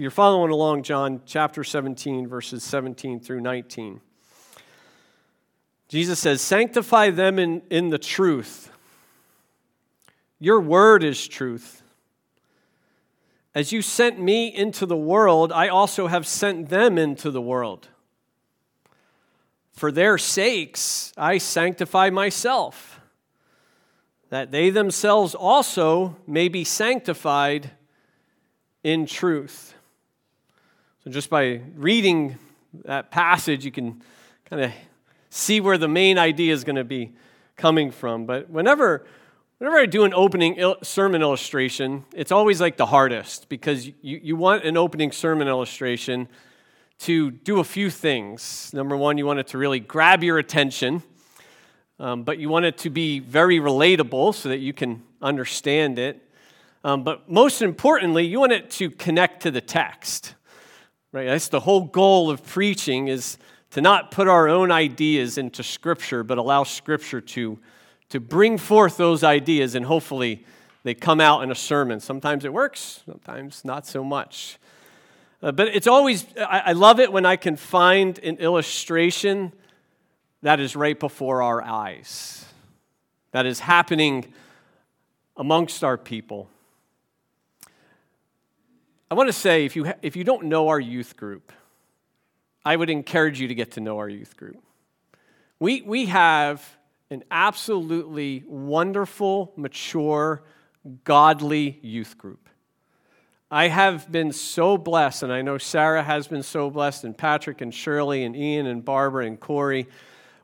You're following along, John chapter 17, verses 17 through 19. Jesus says, Sanctify them in, in the truth. Your word is truth. As you sent me into the world, I also have sent them into the world. For their sakes, I sanctify myself, that they themselves also may be sanctified in truth. So, just by reading that passage, you can kind of see where the main idea is going to be coming from. But whenever, whenever I do an opening il- sermon illustration, it's always like the hardest because you, you want an opening sermon illustration to do a few things. Number one, you want it to really grab your attention, um, but you want it to be very relatable so that you can understand it. Um, but most importantly, you want it to connect to the text. Right? That's the whole goal of preaching is to not put our own ideas into Scripture, but allow Scripture to, to bring forth those ideas, and hopefully they come out in a sermon. Sometimes it works, sometimes not so much. Uh, but it's always, I, I love it when I can find an illustration that is right before our eyes, that is happening amongst our people. I want to say if you, ha- if you don't know our youth group, I would encourage you to get to know our youth group. We, we have an absolutely wonderful, mature, godly youth group. I have been so blessed, and I know Sarah has been so blessed, and Patrick and Shirley and Ian and Barbara and Corey.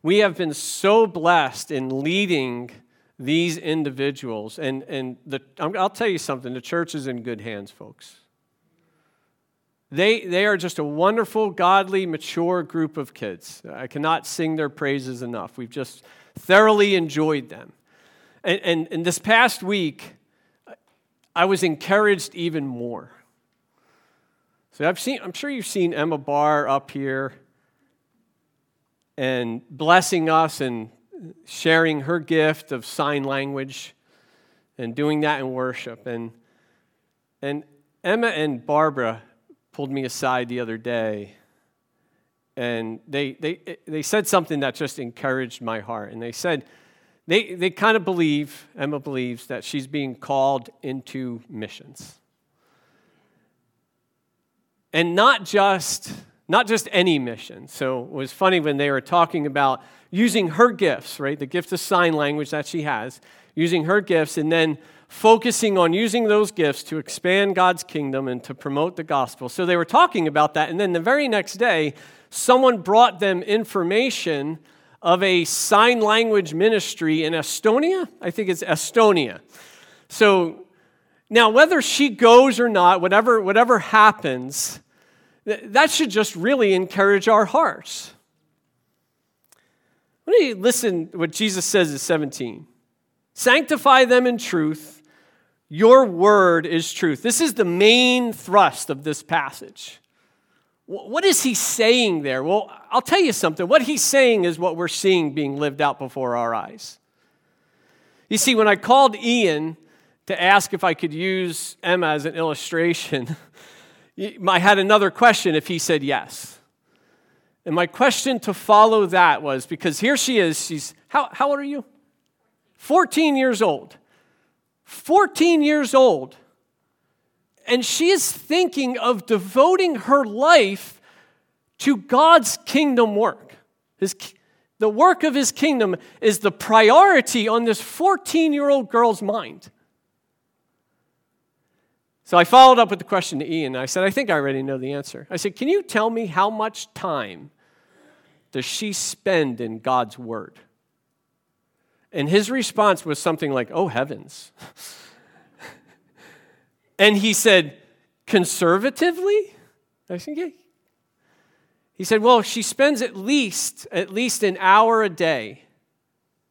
We have been so blessed in leading these individuals. And, and the, I'll tell you something the church is in good hands, folks. They, they are just a wonderful, godly, mature group of kids. I cannot sing their praises enough. We've just thoroughly enjoyed them. And, and, and this past week, I was encouraged even more. So I've seen, I'm sure you've seen Emma Barr up here and blessing us and sharing her gift of sign language and doing that in worship. And, and Emma and Barbara pulled me aside the other day and they, they, they said something that just encouraged my heart. And they said, they, they kind of believe, Emma believes, that she's being called into missions. And not just, not just any mission. So it was funny when they were talking about using her gifts, right? The gift of sign language that she has, using her gifts, and then focusing on using those gifts to expand God's kingdom and to promote the gospel. So they were talking about that, and then the very next day, someone brought them information of a sign language ministry in Estonia. I think it's Estonia. So now, whether she goes or not, whatever, whatever happens, that should just really encourage our hearts. Let me listen what Jesus says in 17. Sanctify them in truth. Your word is truth. This is the main thrust of this passage. What is he saying there? Well, I'll tell you something. What he's saying is what we're seeing being lived out before our eyes. You see, when I called Ian to ask if I could use Emma as an illustration, I had another question if he said yes. And my question to follow that was because here she is, she's, how, how old are you? 14 years old. 14 years old, and she is thinking of devoting her life to God's kingdom work. His, the work of his kingdom is the priority on this 14 year old girl's mind. So I followed up with the question to Ian. I said, I think I already know the answer. I said, Can you tell me how much time does she spend in God's word? And his response was something like, Oh, heavens. and he said, Conservatively? I said, Yeah. He said, Well, she spends at least, at least an hour a day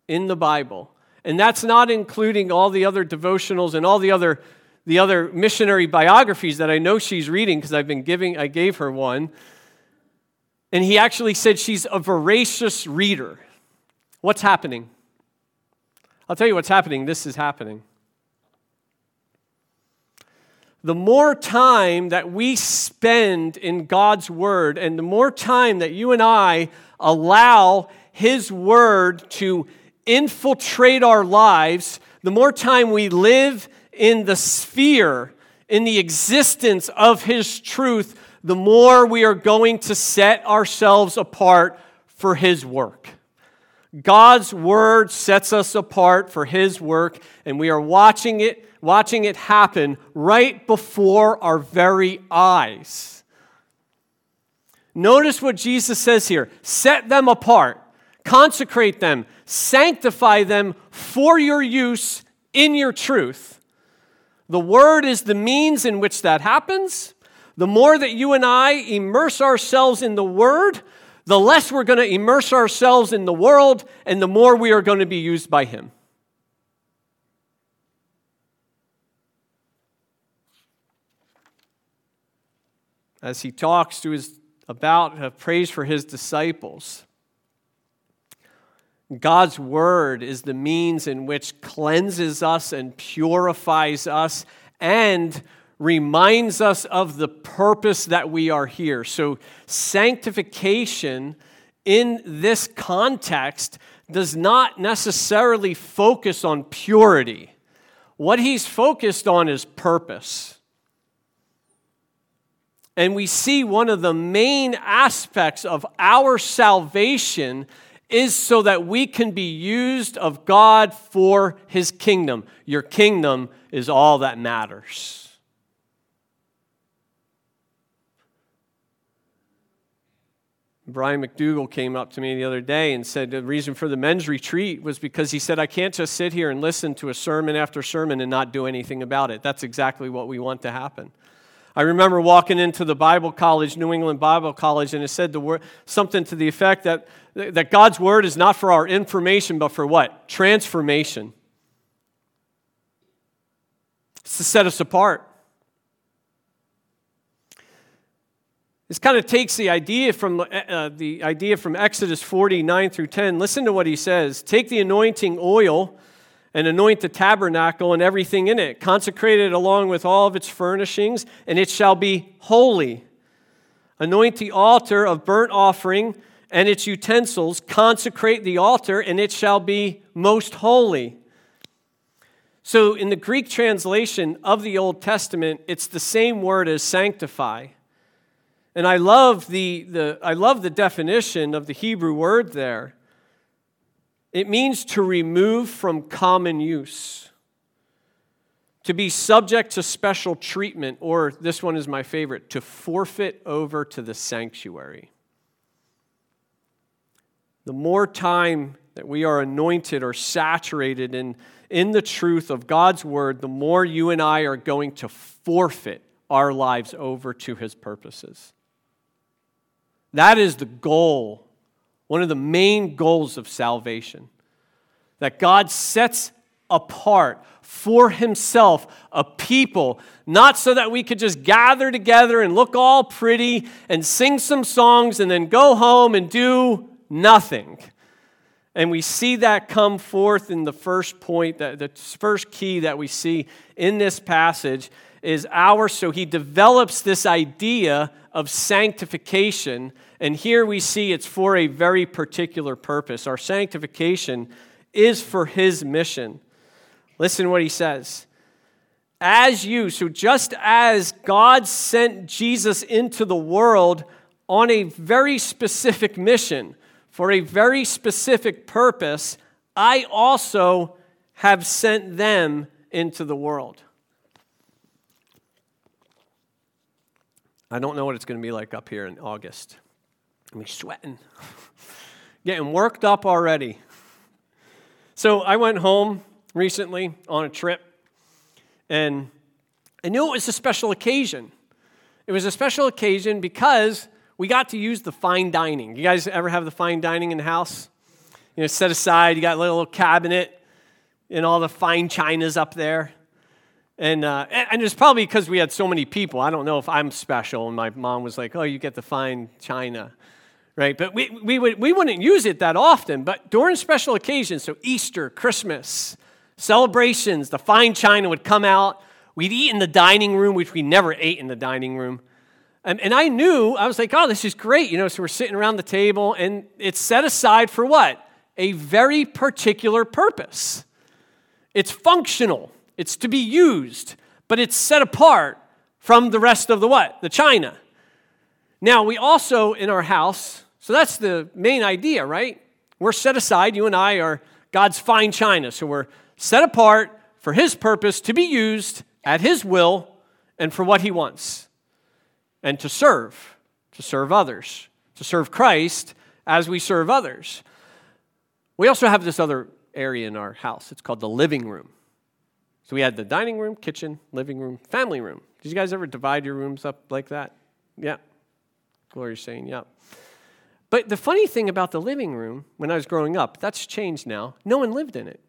in the Bible. And that's not including all the other devotionals and all the other, the other missionary biographies that I know she's reading because I've been giving, I gave her one. And he actually said she's a voracious reader. What's happening? I'll tell you what's happening. This is happening. the more time that we spend in God's Word and the more time that you and I allow His Word to infiltrate our lives, the more time we live in the sphere, in the existence of His truth, the more we are going to set ourselves apart for His work. God's word sets us apart for his work, and we are watching it, watching it happen right before our very eyes. Notice what Jesus says here set them apart, consecrate them, sanctify them for your use in your truth. The word is the means in which that happens. The more that you and I immerse ourselves in the word, the less we're going to immerse ourselves in the world and the more we are going to be used by Him. As he talks to his about uh, praise for his disciples, God's word is the means in which cleanses us and purifies us and reminds us of the purpose that we are here. So, sanctification in this context does not necessarily focus on purity. What he's focused on is purpose. And we see one of the main aspects of our salvation is so that we can be used of God for his kingdom. Your kingdom is all that matters. Brian McDougall came up to me the other day and said the reason for the men's retreat was because he said, I can't just sit here and listen to a sermon after sermon and not do anything about it. That's exactly what we want to happen. I remember walking into the Bible college, New England Bible College, and it said the word, something to the effect that, that God's word is not for our information, but for what? Transformation. It's to set us apart. This kind of takes the idea from uh, uh, the idea from Exodus 49 through 10. Listen to what he says. Take the anointing oil and anoint the tabernacle and everything in it. Consecrate it along with all of its furnishings, and it shall be holy. Anoint the altar of burnt offering and its utensils. Consecrate the altar, and it shall be most holy. So, in the Greek translation of the Old Testament, it's the same word as sanctify. And I love the, the, I love the definition of the Hebrew word there. It means to remove from common use, to be subject to special treatment, or this one is my favorite, to forfeit over to the sanctuary. The more time that we are anointed or saturated in, in the truth of God's word, the more you and I are going to forfeit our lives over to his purposes. That is the goal, one of the main goals of salvation. That God sets apart for himself a people, not so that we could just gather together and look all pretty and sing some songs and then go home and do nothing. And we see that come forth in the first point, that the first key that we see in this passage is ours. So he develops this idea of sanctification and here we see it's for a very particular purpose. Our sanctification is for his mission. Listen what he says. As you, so just as God sent Jesus into the world on a very specific mission, for a very specific purpose, I also have sent them into the world. I don't know what it's going to be like up here in August. I'm sweating, getting worked up already. So I went home recently on a trip, and I knew it was a special occasion. It was a special occasion because we got to use the fine dining. You guys ever have the fine dining in the house? You know, set aside, you got a little cabinet and all the fine chinas up there. And, uh, and it's probably because we had so many people. I don't know if I'm special. And my mom was like, oh, you get the fine china right? But we, we, would, we wouldn't use it that often, but during special occasions, so Easter, Christmas, celebrations, the fine china would come out. We'd eat in the dining room, which we never ate in the dining room. And, and I knew, I was like, oh, this is great. You know, so we're sitting around the table, and it's set aside for what? A very particular purpose. It's functional, it's to be used, but it's set apart from the rest of the what? The china. Now, we also in our house, so that's the main idea, right? We're set aside, you and I are God's fine china. So we're set apart for His purpose to be used at His will and for what He wants, and to serve, to serve others, to serve Christ as we serve others. We also have this other area in our house. It's called the living room. So we had the dining room, kitchen, living room, family room. Did you guys ever divide your rooms up like that? Yeah. Gloria's saying, yeah. But the funny thing about the living room when I was growing up, that's changed now. No one lived in it.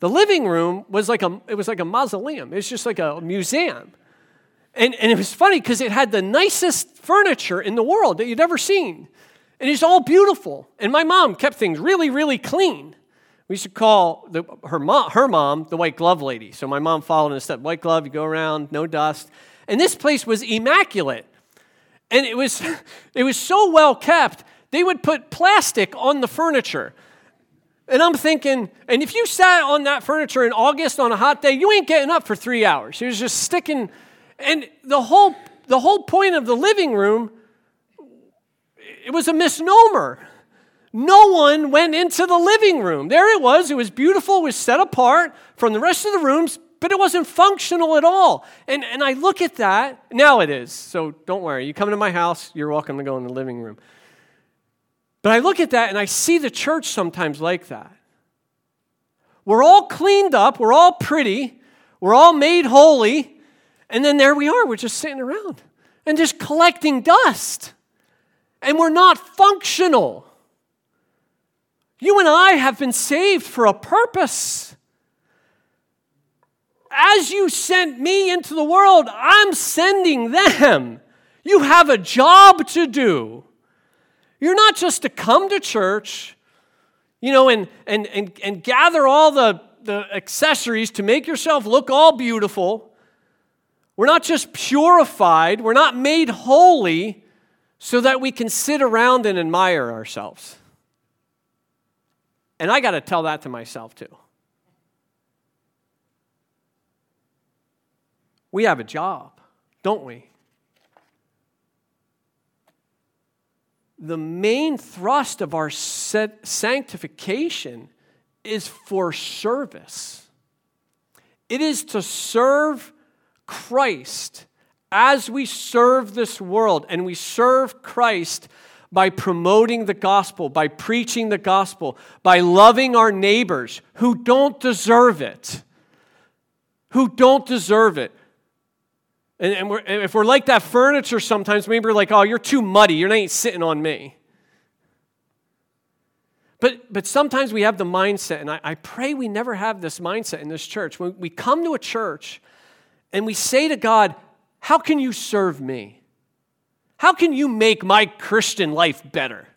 The living room was like a it was like a mausoleum. It was just like a museum. And, and it was funny because it had the nicest furniture in the world that you'd ever seen. And it's all beautiful. And my mom kept things really, really clean. We used to call the, her, mom, her mom the white glove lady. So my mom followed in a step. White glove, you go around, no dust. And this place was immaculate. And it was, it was so well kept, they would put plastic on the furniture. And I'm thinking, and if you sat on that furniture in August on a hot day, you ain't getting up for three hours. It was just sticking. And the whole, the whole point of the living room, it was a misnomer. No one went into the living room. There it was. It was beautiful. It was set apart from the rest of the rooms, but it wasn't functional at all. And, and I look at that. Now it is. So don't worry. You come to my house, you're welcome to go in the living room. But I look at that and I see the church sometimes like that. We're all cleaned up, we're all pretty, we're all made holy, and then there we are. We're just sitting around and just collecting dust. And we're not functional. You and I have been saved for a purpose. As you sent me into the world, I'm sending them. You have a job to do. You're not just to come to church, you know, and, and, and, and gather all the, the accessories to make yourself look all beautiful. We're not just purified, we're not made holy so that we can sit around and admire ourselves. And I got to tell that to myself too. We have a job, don't we? The main thrust of our sanctification is for service. It is to serve Christ as we serve this world and we serve Christ by promoting the gospel, by preaching the gospel, by loving our neighbors who don't deserve it. Who don't deserve it. And, and, we're, and if we're like that furniture sometimes, maybe we're like, oh, you're too muddy. You're not sitting on me. But, but sometimes we have the mindset, and I, I pray we never have this mindset in this church. When we come to a church and we say to God, How can you serve me? How can you make my Christian life better?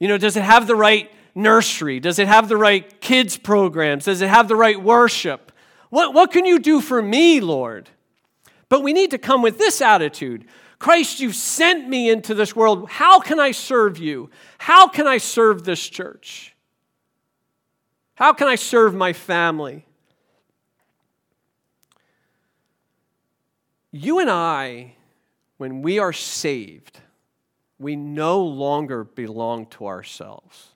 You know, does it have the right nursery? Does it have the right kids programs? Does it have the right worship? What, what can you do for me, Lord? But we need to come with this attitude Christ, you sent me into this world. How can I serve you? How can I serve this church? How can I serve my family? You and I when we are saved, we no longer belong to ourselves.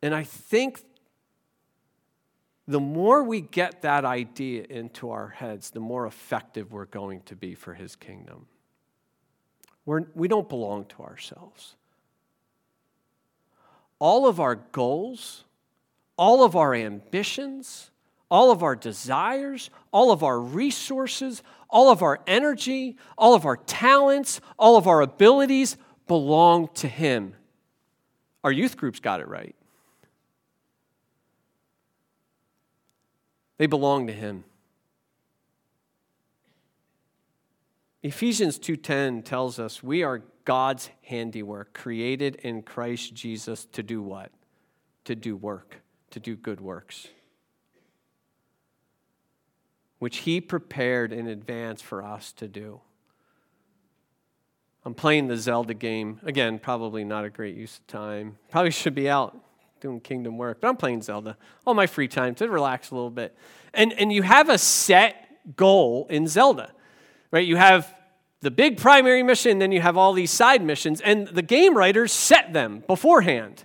And I think the more we get that idea into our heads, the more effective we're going to be for His kingdom. We're, we don't belong to ourselves. All of our goals, all of our ambitions, all of our desires, all of our resources, all of our energy, all of our talents, all of our abilities belong to Him. Our youth groups got it right. They belong to Him. Ephesians 2:10 tells us we are God's handiwork, created in Christ Jesus to do what? To do work, to do good works. which He prepared in advance for us to do. I'm playing the Zelda game. Again, probably not a great use of time. Probably should be out doing kingdom work, but I'm playing Zelda. All my free time to relax a little bit. And, and you have a set goal in Zelda, right? You have the big primary mission, then you have all these side missions, and the game writers set them beforehand.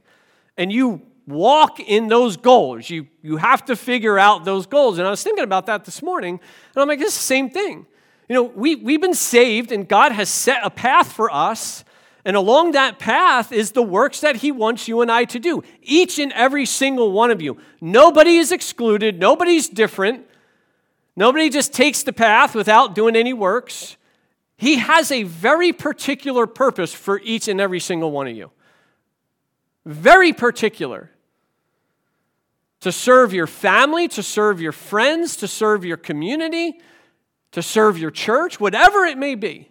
And you walk in those goals. You, you have to figure out those goals. And I was thinking about that this morning, and I'm like, it's the same thing. You know, we, we've been saved, and God has set a path for us. And along that path is the works that He wants you and I to do. Each and every single one of you. Nobody is excluded, nobody's different. Nobody just takes the path without doing any works. He has a very particular purpose for each and every single one of you. Very particular. To serve your family, to serve your friends, to serve your community, to serve your church, whatever it may be.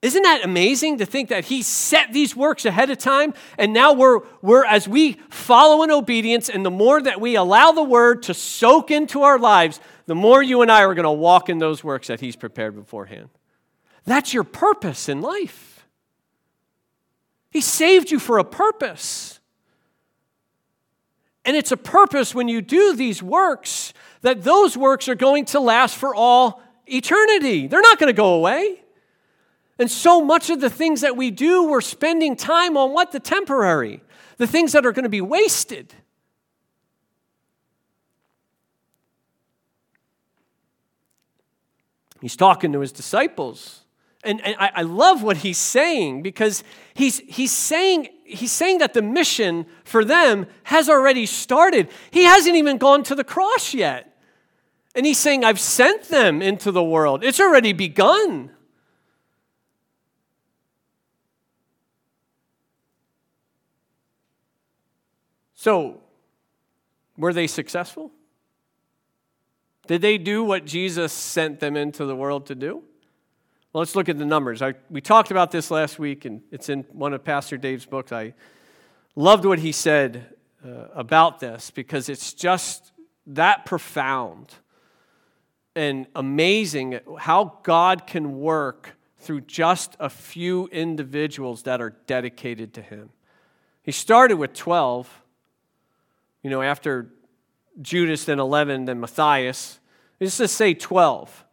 Isn't that amazing to think that he set these works ahead of time and now we're, we're as we follow in obedience and the more that we allow the word to soak into our lives, the more you and I are going to walk in those works that he's prepared beforehand. That's your purpose in life. He saved you for a purpose. And it's a purpose when you do these works that those works are going to last for all eternity. They're not going to go away. And so much of the things that we do, we're spending time on what? The temporary, the things that are going to be wasted. He's talking to his disciples. And, and I, I, love what he's saying because he's, he's, saying, he's saying that the mission for them has already started. He hasn't even gone to the cross yet. And he's saying, I've sent them into the world. It's already begun. So, were they successful? Did they do what Jesus sent them into the world to do? Well, let's look at the numbers. I, we talked about this last week, and it's in one of Pastor Dave's books. I loved what he said uh, about this because it's just that profound and amazing how God can work through just a few individuals that are dedicated to Him. He started with 12, you know, after Judas, then 11, then Matthias. Let's just say 12.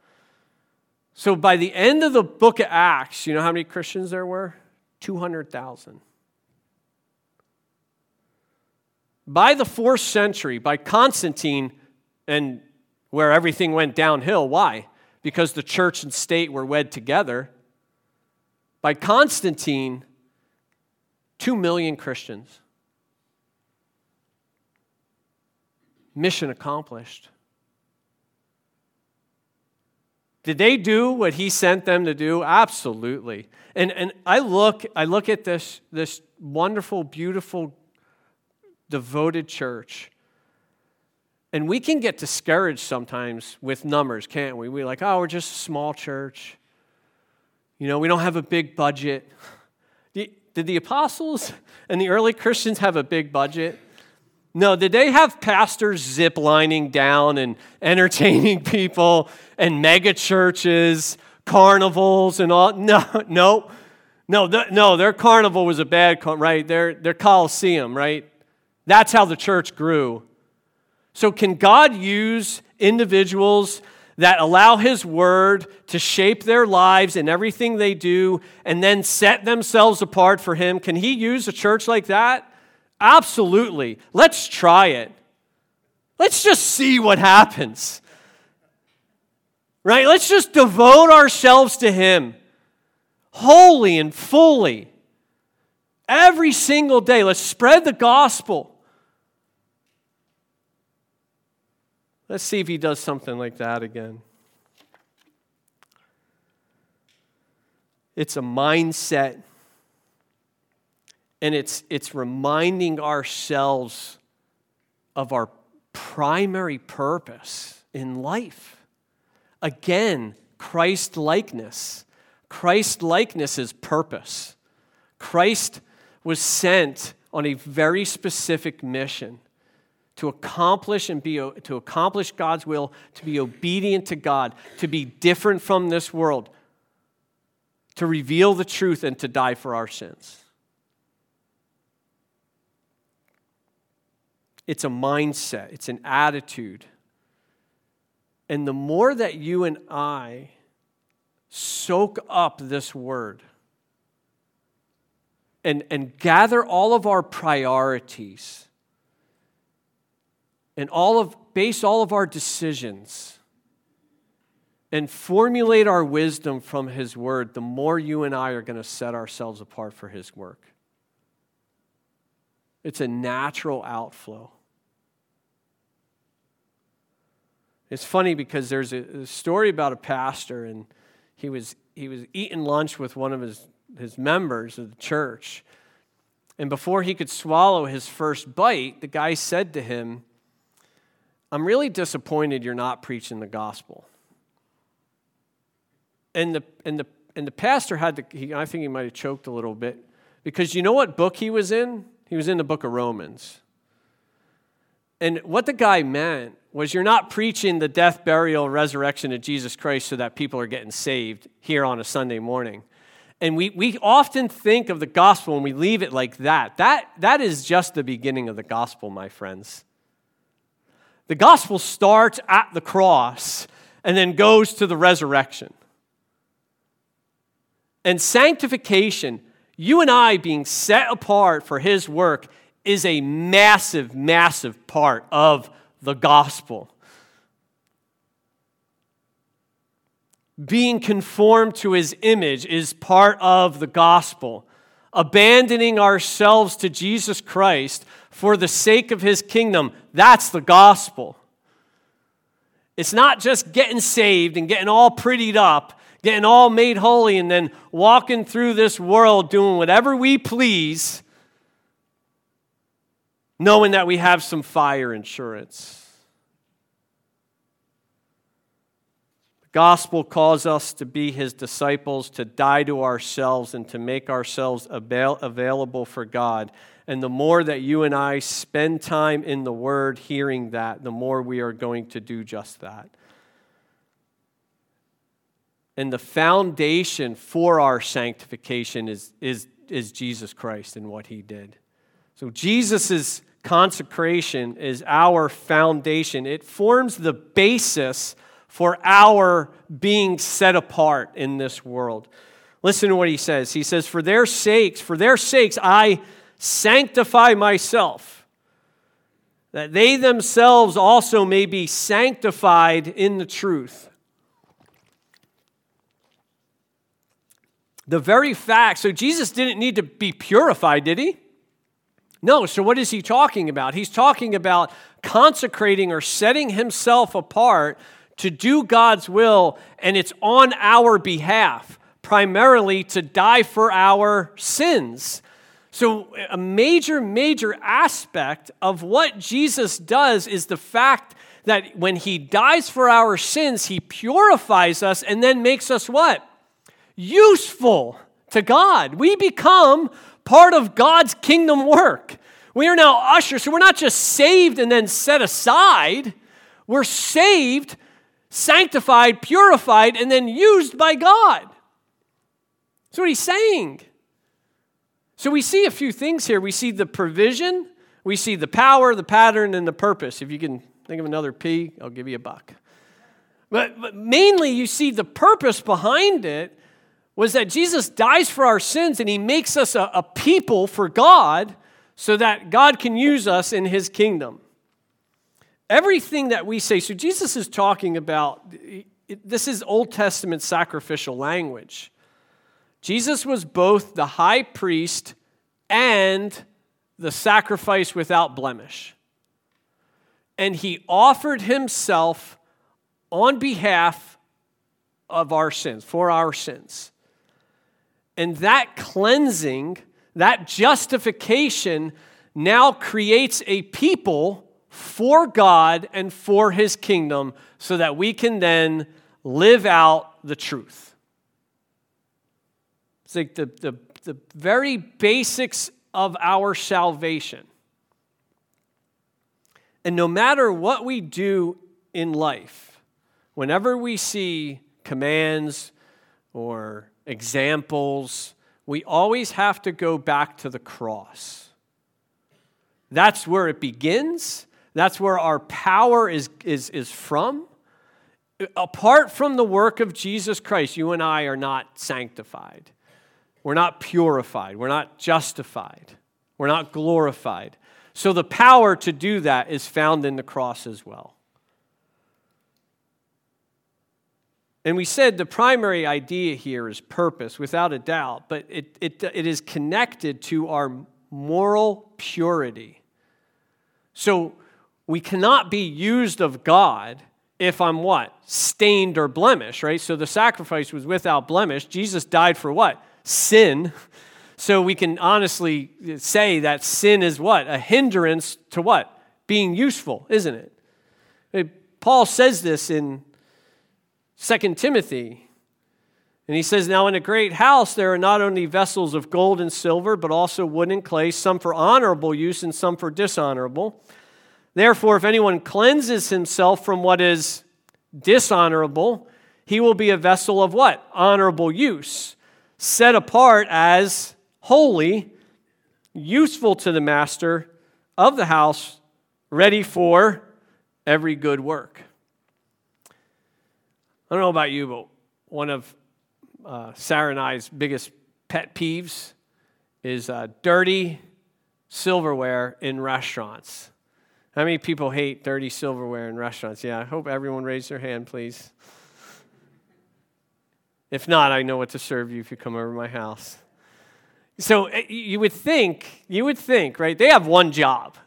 So by the end of the book of Acts, you know how many Christians there were? 200,000. By the fourth century, by Constantine and where everything went downhill. Why? Because the church and state were wed together. By Constantine, two million Christians. Mission accomplished. Did they do what he sent them to do? Absolutely. And, and I look, I look at this, this wonderful, beautiful, devoted church and we can get discouraged sometimes with numbers, can't we? We're like, oh, we're just a small church. You know, we don't have a big budget. Did the apostles and the early Christians have a big budget? No, did they have pastors zip lining down and entertaining people and mega churches, carnivals and all? No, no, no, no. Their carnival was a bad, right? Their their coliseum, right? That's how the church grew. So, can God use individuals that allow His Word to shape their lives and everything they do and then set themselves apart for Him? Can He use a church like that? Absolutely. Let's try it. Let's just see what happens. Right? Let's just devote ourselves to Him wholly and fully. Every single day, let's spread the gospel. Let's see if he does something like that again. It's a mindset, and it's, it's reminding ourselves of our primary purpose in life. Again, Christ likeness. Christ likeness is purpose. Christ was sent on a very specific mission to accomplish and be to accomplish God's will, to be obedient to God, to be different from this world, to reveal the truth and to die for our sins. It's a mindset, it's an attitude. And the more that you and I soak up this word and, and gather all of our priorities and all of base all of our decisions and formulate our wisdom from his word, the more you and I are going to set ourselves apart for his work. It's a natural outflow. It's funny because there's a, a, story about a pastor, and he was, he was eating lunch with one of his, his members of the church. And before he could swallow his first bite, the guy said to him, I'm really disappointed you're not preaching the gospel. And the, and the, and the pastor had to, he, I think he might have choked a little bit, because you know what book he was in? He was in the book of Romans. And what the guy meant was you're not preaching the death, burial, resurrection of Jesus Christ so that people are getting saved here on a Sunday morning. And we, we often think of the gospel and we leave it like that. that. That is just the beginning of the gospel, my friends. The gospel starts at the cross and then goes to the resurrection. And sanctification, you and I being set apart for his work, is a massive, massive part of the gospel. Being conformed to his image is part of the gospel. Abandoning ourselves to Jesus Christ for the sake of his kingdom, that's the gospel. It's not just getting saved and getting all prettied up, getting all made holy, and then walking through this world doing whatever we please knowing that we have some fire insurance. The gospel calls us to be his disciples, to die to ourselves, and to make ourselves avail- available for God. And the more that you and I spend time in the Word hearing that, the more we are going to do just that. And the foundation for our sanctification is, is, is Jesus Christ and what He did. So Jesus' consecration is our foundation. It forms the basis for our being set apart in this world. Listen to what he says. He says, For their sakes, for their sakes, I sanctify myself, that they themselves also may be sanctified in the truth. The very fact, so Jesus didn't need to be purified, did he? No, so what is he talking about? He's talking about consecrating or setting himself apart to do God's will, and it's on our behalf, primarily to die for our sins. So, a major, major aspect of what Jesus does is the fact that when he dies for our sins, he purifies us and then makes us what? Useful to God. We become part of God's kingdom work. We are now ushers, so we're not just saved and then set aside. We're saved, sanctified, purified, and then used by God. That's what he's saying. So we see a few things here. We see the provision, we see the power, the pattern, and the purpose. If you can think of another P, I'll give you a buck. But, but mainly, you see the purpose behind it was that Jesus dies for our sins and he makes us a, a people for God so that God can use us in his kingdom. Everything that we say, so Jesus is talking about, this is Old Testament sacrificial language. Jesus was both the high priest and the sacrifice without blemish. And he offered himself on behalf of our sins, for our sins. And that cleansing, that justification now creates a people for God and for his kingdom so that we can then live out the truth. It's like the, the, the very basics of our salvation. And no matter what we do in life, whenever we see commands or examples, we always have to go back to the cross. That's where it begins. That's where our power is, is, is from. Apart from the work of Jesus Christ, you and I are not sanctified. We're not purified. We're not justified. We're not glorified. So the power to do that is found in the cross as well. And we said the primary idea here is purpose, without a doubt, but it, it, it is connected to our moral purity. So we cannot be used of God if I'm what? Stained or blemished, right? So the sacrifice was without blemish. Jesus died for what? Sin. So we can honestly say that sin is what? A hindrance to what? Being useful, isn't it? Paul says this in 2 Timothy. And he says, Now in a great house there are not only vessels of gold and silver, but also wood and clay, some for honorable use and some for dishonorable. Therefore, if anyone cleanses himself from what is dishonorable, he will be a vessel of what? Honorable use, set apart as holy, useful to the master of the house, ready for every good work. I don't know about you, but one of uh, Sarah and I's biggest pet peeves is uh, dirty silverware in restaurants. How many people hate dirty silverware in restaurants? Yeah, I hope everyone raised their hand, please. If not, I know what to serve you if you come over my house. So eh, you would think, you would think, right? They have one job,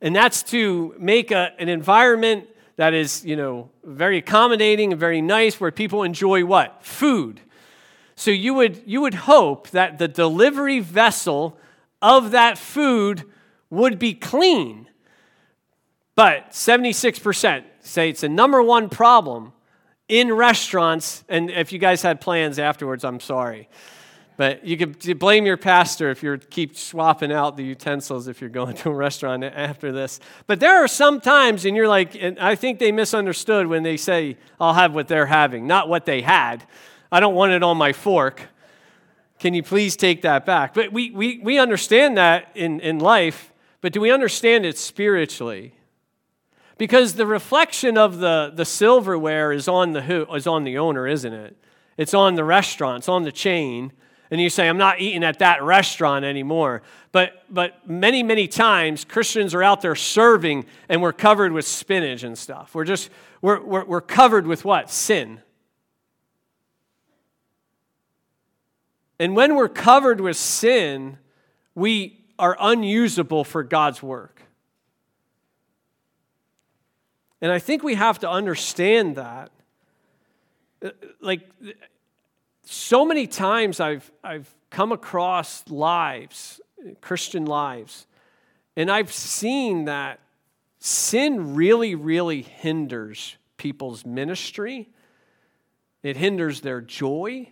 and that's to make a, an environment that is, you know, very accommodating and very nice where people enjoy what? Food. So you would, you would hope that the delivery vessel of that food would be clean. But 76% say it's a number one problem in restaurants. And if you guys had plans afterwards, I'm sorry. But you could blame your pastor if you keep swapping out the utensils if you're going to a restaurant after this. But there are some times, and you're like, and I think they misunderstood when they say, I'll have what they're having, not what they had. I don't want it on my fork. Can you please take that back? But we, we, we understand that in, in life, but do we understand it spiritually? Because the reflection of the, the silverware is on the, is on the owner, isn't it? It's on the restaurant, it's on the chain and you say, I'm not eating at that restaurant anymore. But, but many, many times, Christians are out there serving and we're covered with spinach and stuff. We're just, we're, we're, we're covered with what? Sin. And when we're covered with sin, we are unusable for God's work. And I think we have to understand that. Uh, like, so many times I've, I've come across lives, Christian lives, and I've seen that sin really, really hinders people's ministry. It hinders their joy,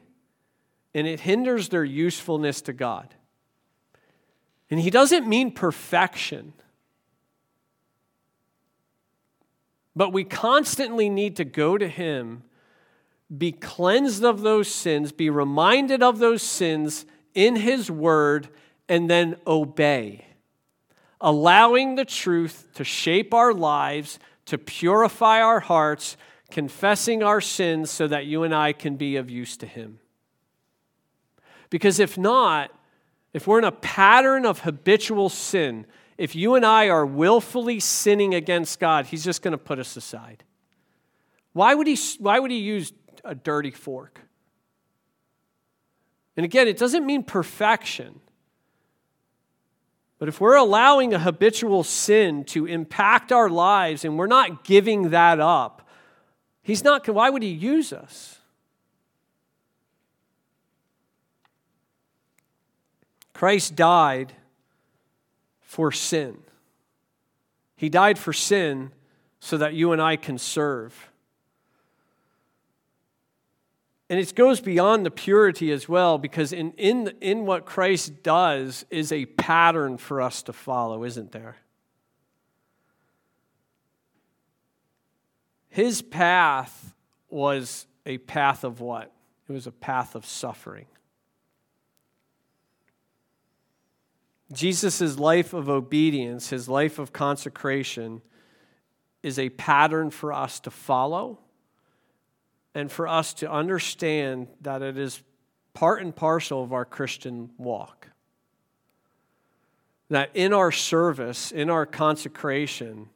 and it hinders their usefulness to God. And he doesn't mean perfection. But we constantly need to go to him be cleansed of those sins, be reminded of those sins in His Word, and then obey. Allowing the truth to shape our lives, to purify our hearts, confessing our sins so that you and I can be of use to Him. Because if not, if we're in a pattern of habitual sin, if you and I are willfully sinning against God, He's just going to put us aside. Why would He, why would he use a dirty fork. And again, it doesn't mean perfection. But if we're allowing a habitual sin to impact our lives and we're not giving that up, he's not why would he use us? Christ died for sin. He died for sin so that you and I can serve. And it goes beyond the purity as well, because in, in, in what Christ does is a pattern for us to follow, isn't there? his path was a path of what? It was a path of suffering. Jesus' life of obedience, his life of consecration, is a pattern for us to follow and for us to understand that it is part and parcel of our Christian walk. That in our service, in our consecration,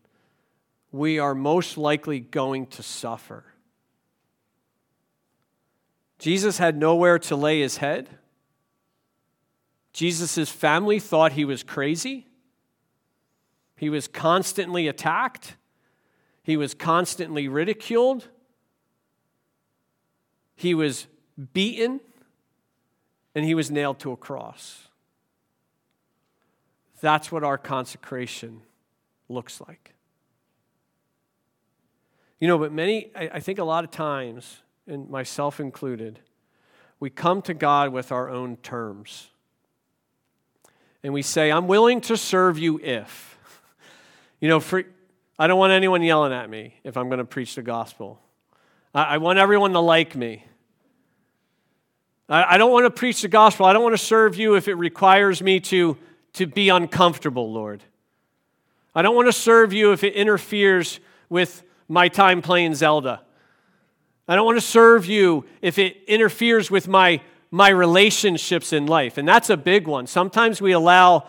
we are most likely going to suffer. Jesus had nowhere to lay his head. Jesus' family thought he was crazy. He was constantly attacked. He was constantly ridiculed. He was beaten and he was nailed to a cross. That's what our consecration looks like. You know, but many, I think a lot of times, and myself included, we come to God with our own terms. And we say, I'm willing to serve you if. You know, for, I don't want anyone yelling at me if I'm going to preach the gospel. I, I want everyone to like me. I, don't want to preach the gospel. I don't want to serve you if it requires me to, to be uncomfortable, Lord. I don't want to serve you if it interferes with my time playing Zelda. I don't want to serve you if it interferes with my, my relationships in life. And that's a big one. Sometimes we allow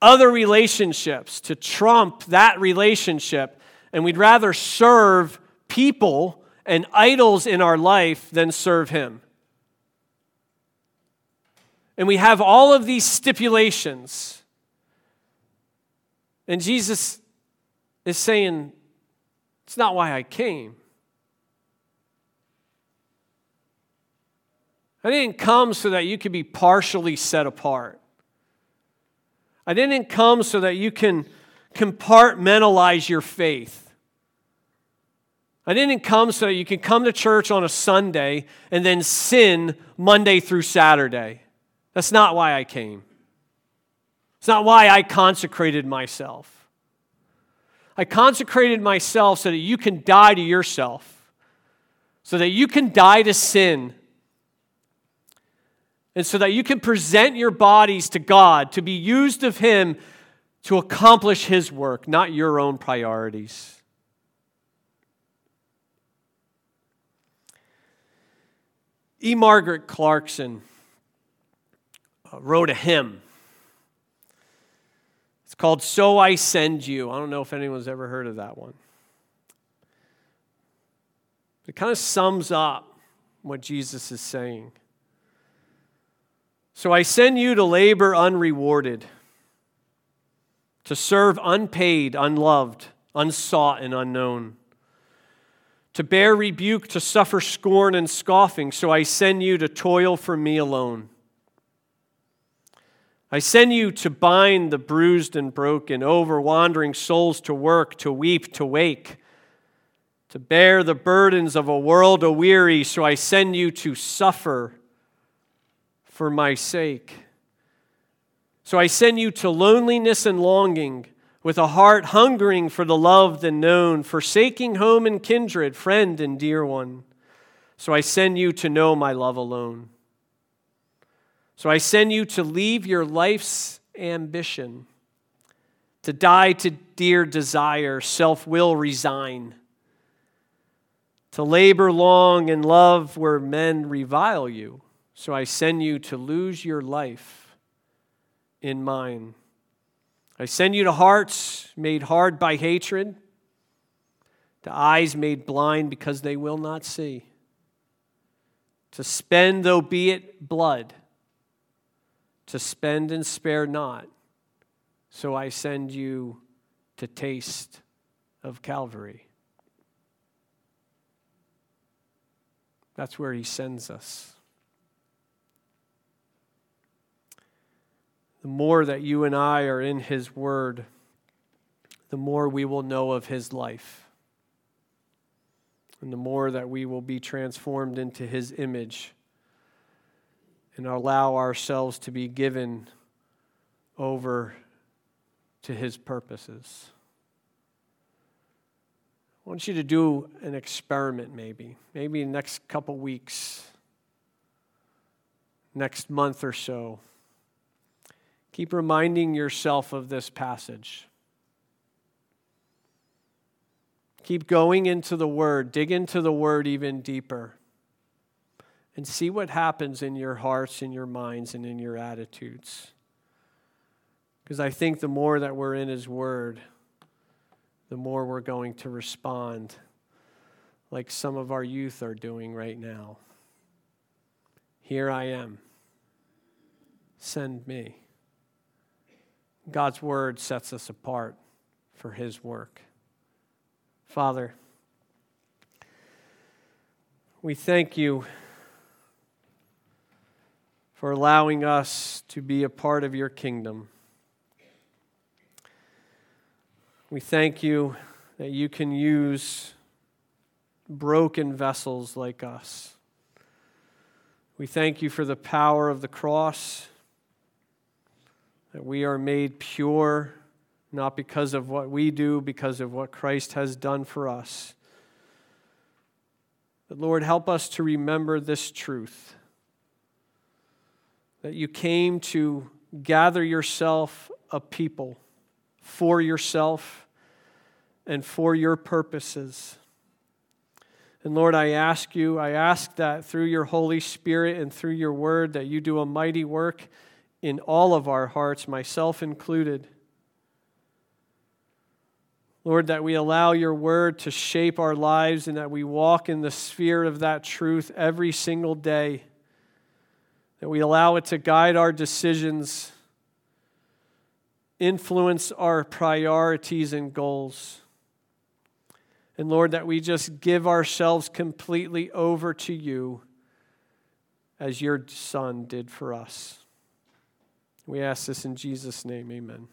other relationships to trump that relationship, and we'd rather serve people and idols in our life than serve Him. And we have all of these stipulations. And Jesus is saying, It's not why I came. I didn't come so that you could be partially set apart. I didn't come so that you can compartmentalize your faith. I didn't come so that you can come to church on a Sunday and then sin Monday through Saturday. That's not why I came. It's not why I consecrated myself. I consecrated myself so that you can die to yourself, so that you can die to sin, and so that you can present your bodies to God to be used of Him to accomplish His work, not your own priorities. E. Margaret Clarkson Uh, wrote a hymn. It's called So I Send You. I don't know if anyone's ever heard of that one. It kind of sums up what Jesus is saying. So I send you to labor unrewarded, to serve unpaid, unloved, unsought, and unknown, to bear rebuke, to suffer scorn and scoffing. So I send you to toil for me alone I send you to bind the bruised and broken, over wandering souls to work, to weep, to wake, to bear the burdens of a world aweary. So I send you to suffer for my sake. So I send you to loneliness and longing, with a heart hungering for the loved and known, forsaking home and kindred, friend and dear one. So I send you to know my love alone. So I send you to leave your life's ambition, to die to dear desire, self will resign, to labor long and love where men revile you. So I send you to lose your life in mine. I send you to hearts made hard by hatred, to eyes made blind because they will not see, to spend, though be it blood to spend and spare not. So I send you to taste of Calvary. That's where he sends us. The more that you and I are in his word, the more we will know of his life. And the more that we will be transformed into his image and allow ourselves to be given over to His purposes. I want you to do an experiment, maybe, maybe next couple weeks, next month or so. Keep reminding yourself of this passage. Keep going into the Word, dig into the Word even deeper, and see what happens in your hearts, in your minds, and in your attitudes. Because I think the more that we're in His Word, the more we're going to respond like some of our youth are doing right now. Here I am. Send me. God's word sets us apart for his work. Father, we thank you for allowing us to be a part of your kingdom. We thank you that you can use broken vessels like us. We thank you for the power of the cross, that we are made pure not because of what we do, because of what Christ has done for us. But Lord, help us to remember this truth that you came to gather yourself a people for yourself and for your purposes. And Lord, I ask you, I ask that through your Holy Spirit and through your word, that you do a mighty work in all of our hearts, myself included. Lord, that we allow your word to shape our lives and that we walk in the sphere of that truth every single day. That we allow it to guide our decisions, influence our priorities and goals. And Lord, that we just give ourselves completely over to you as your Son did for us. We ask this in Jesus' name, amen.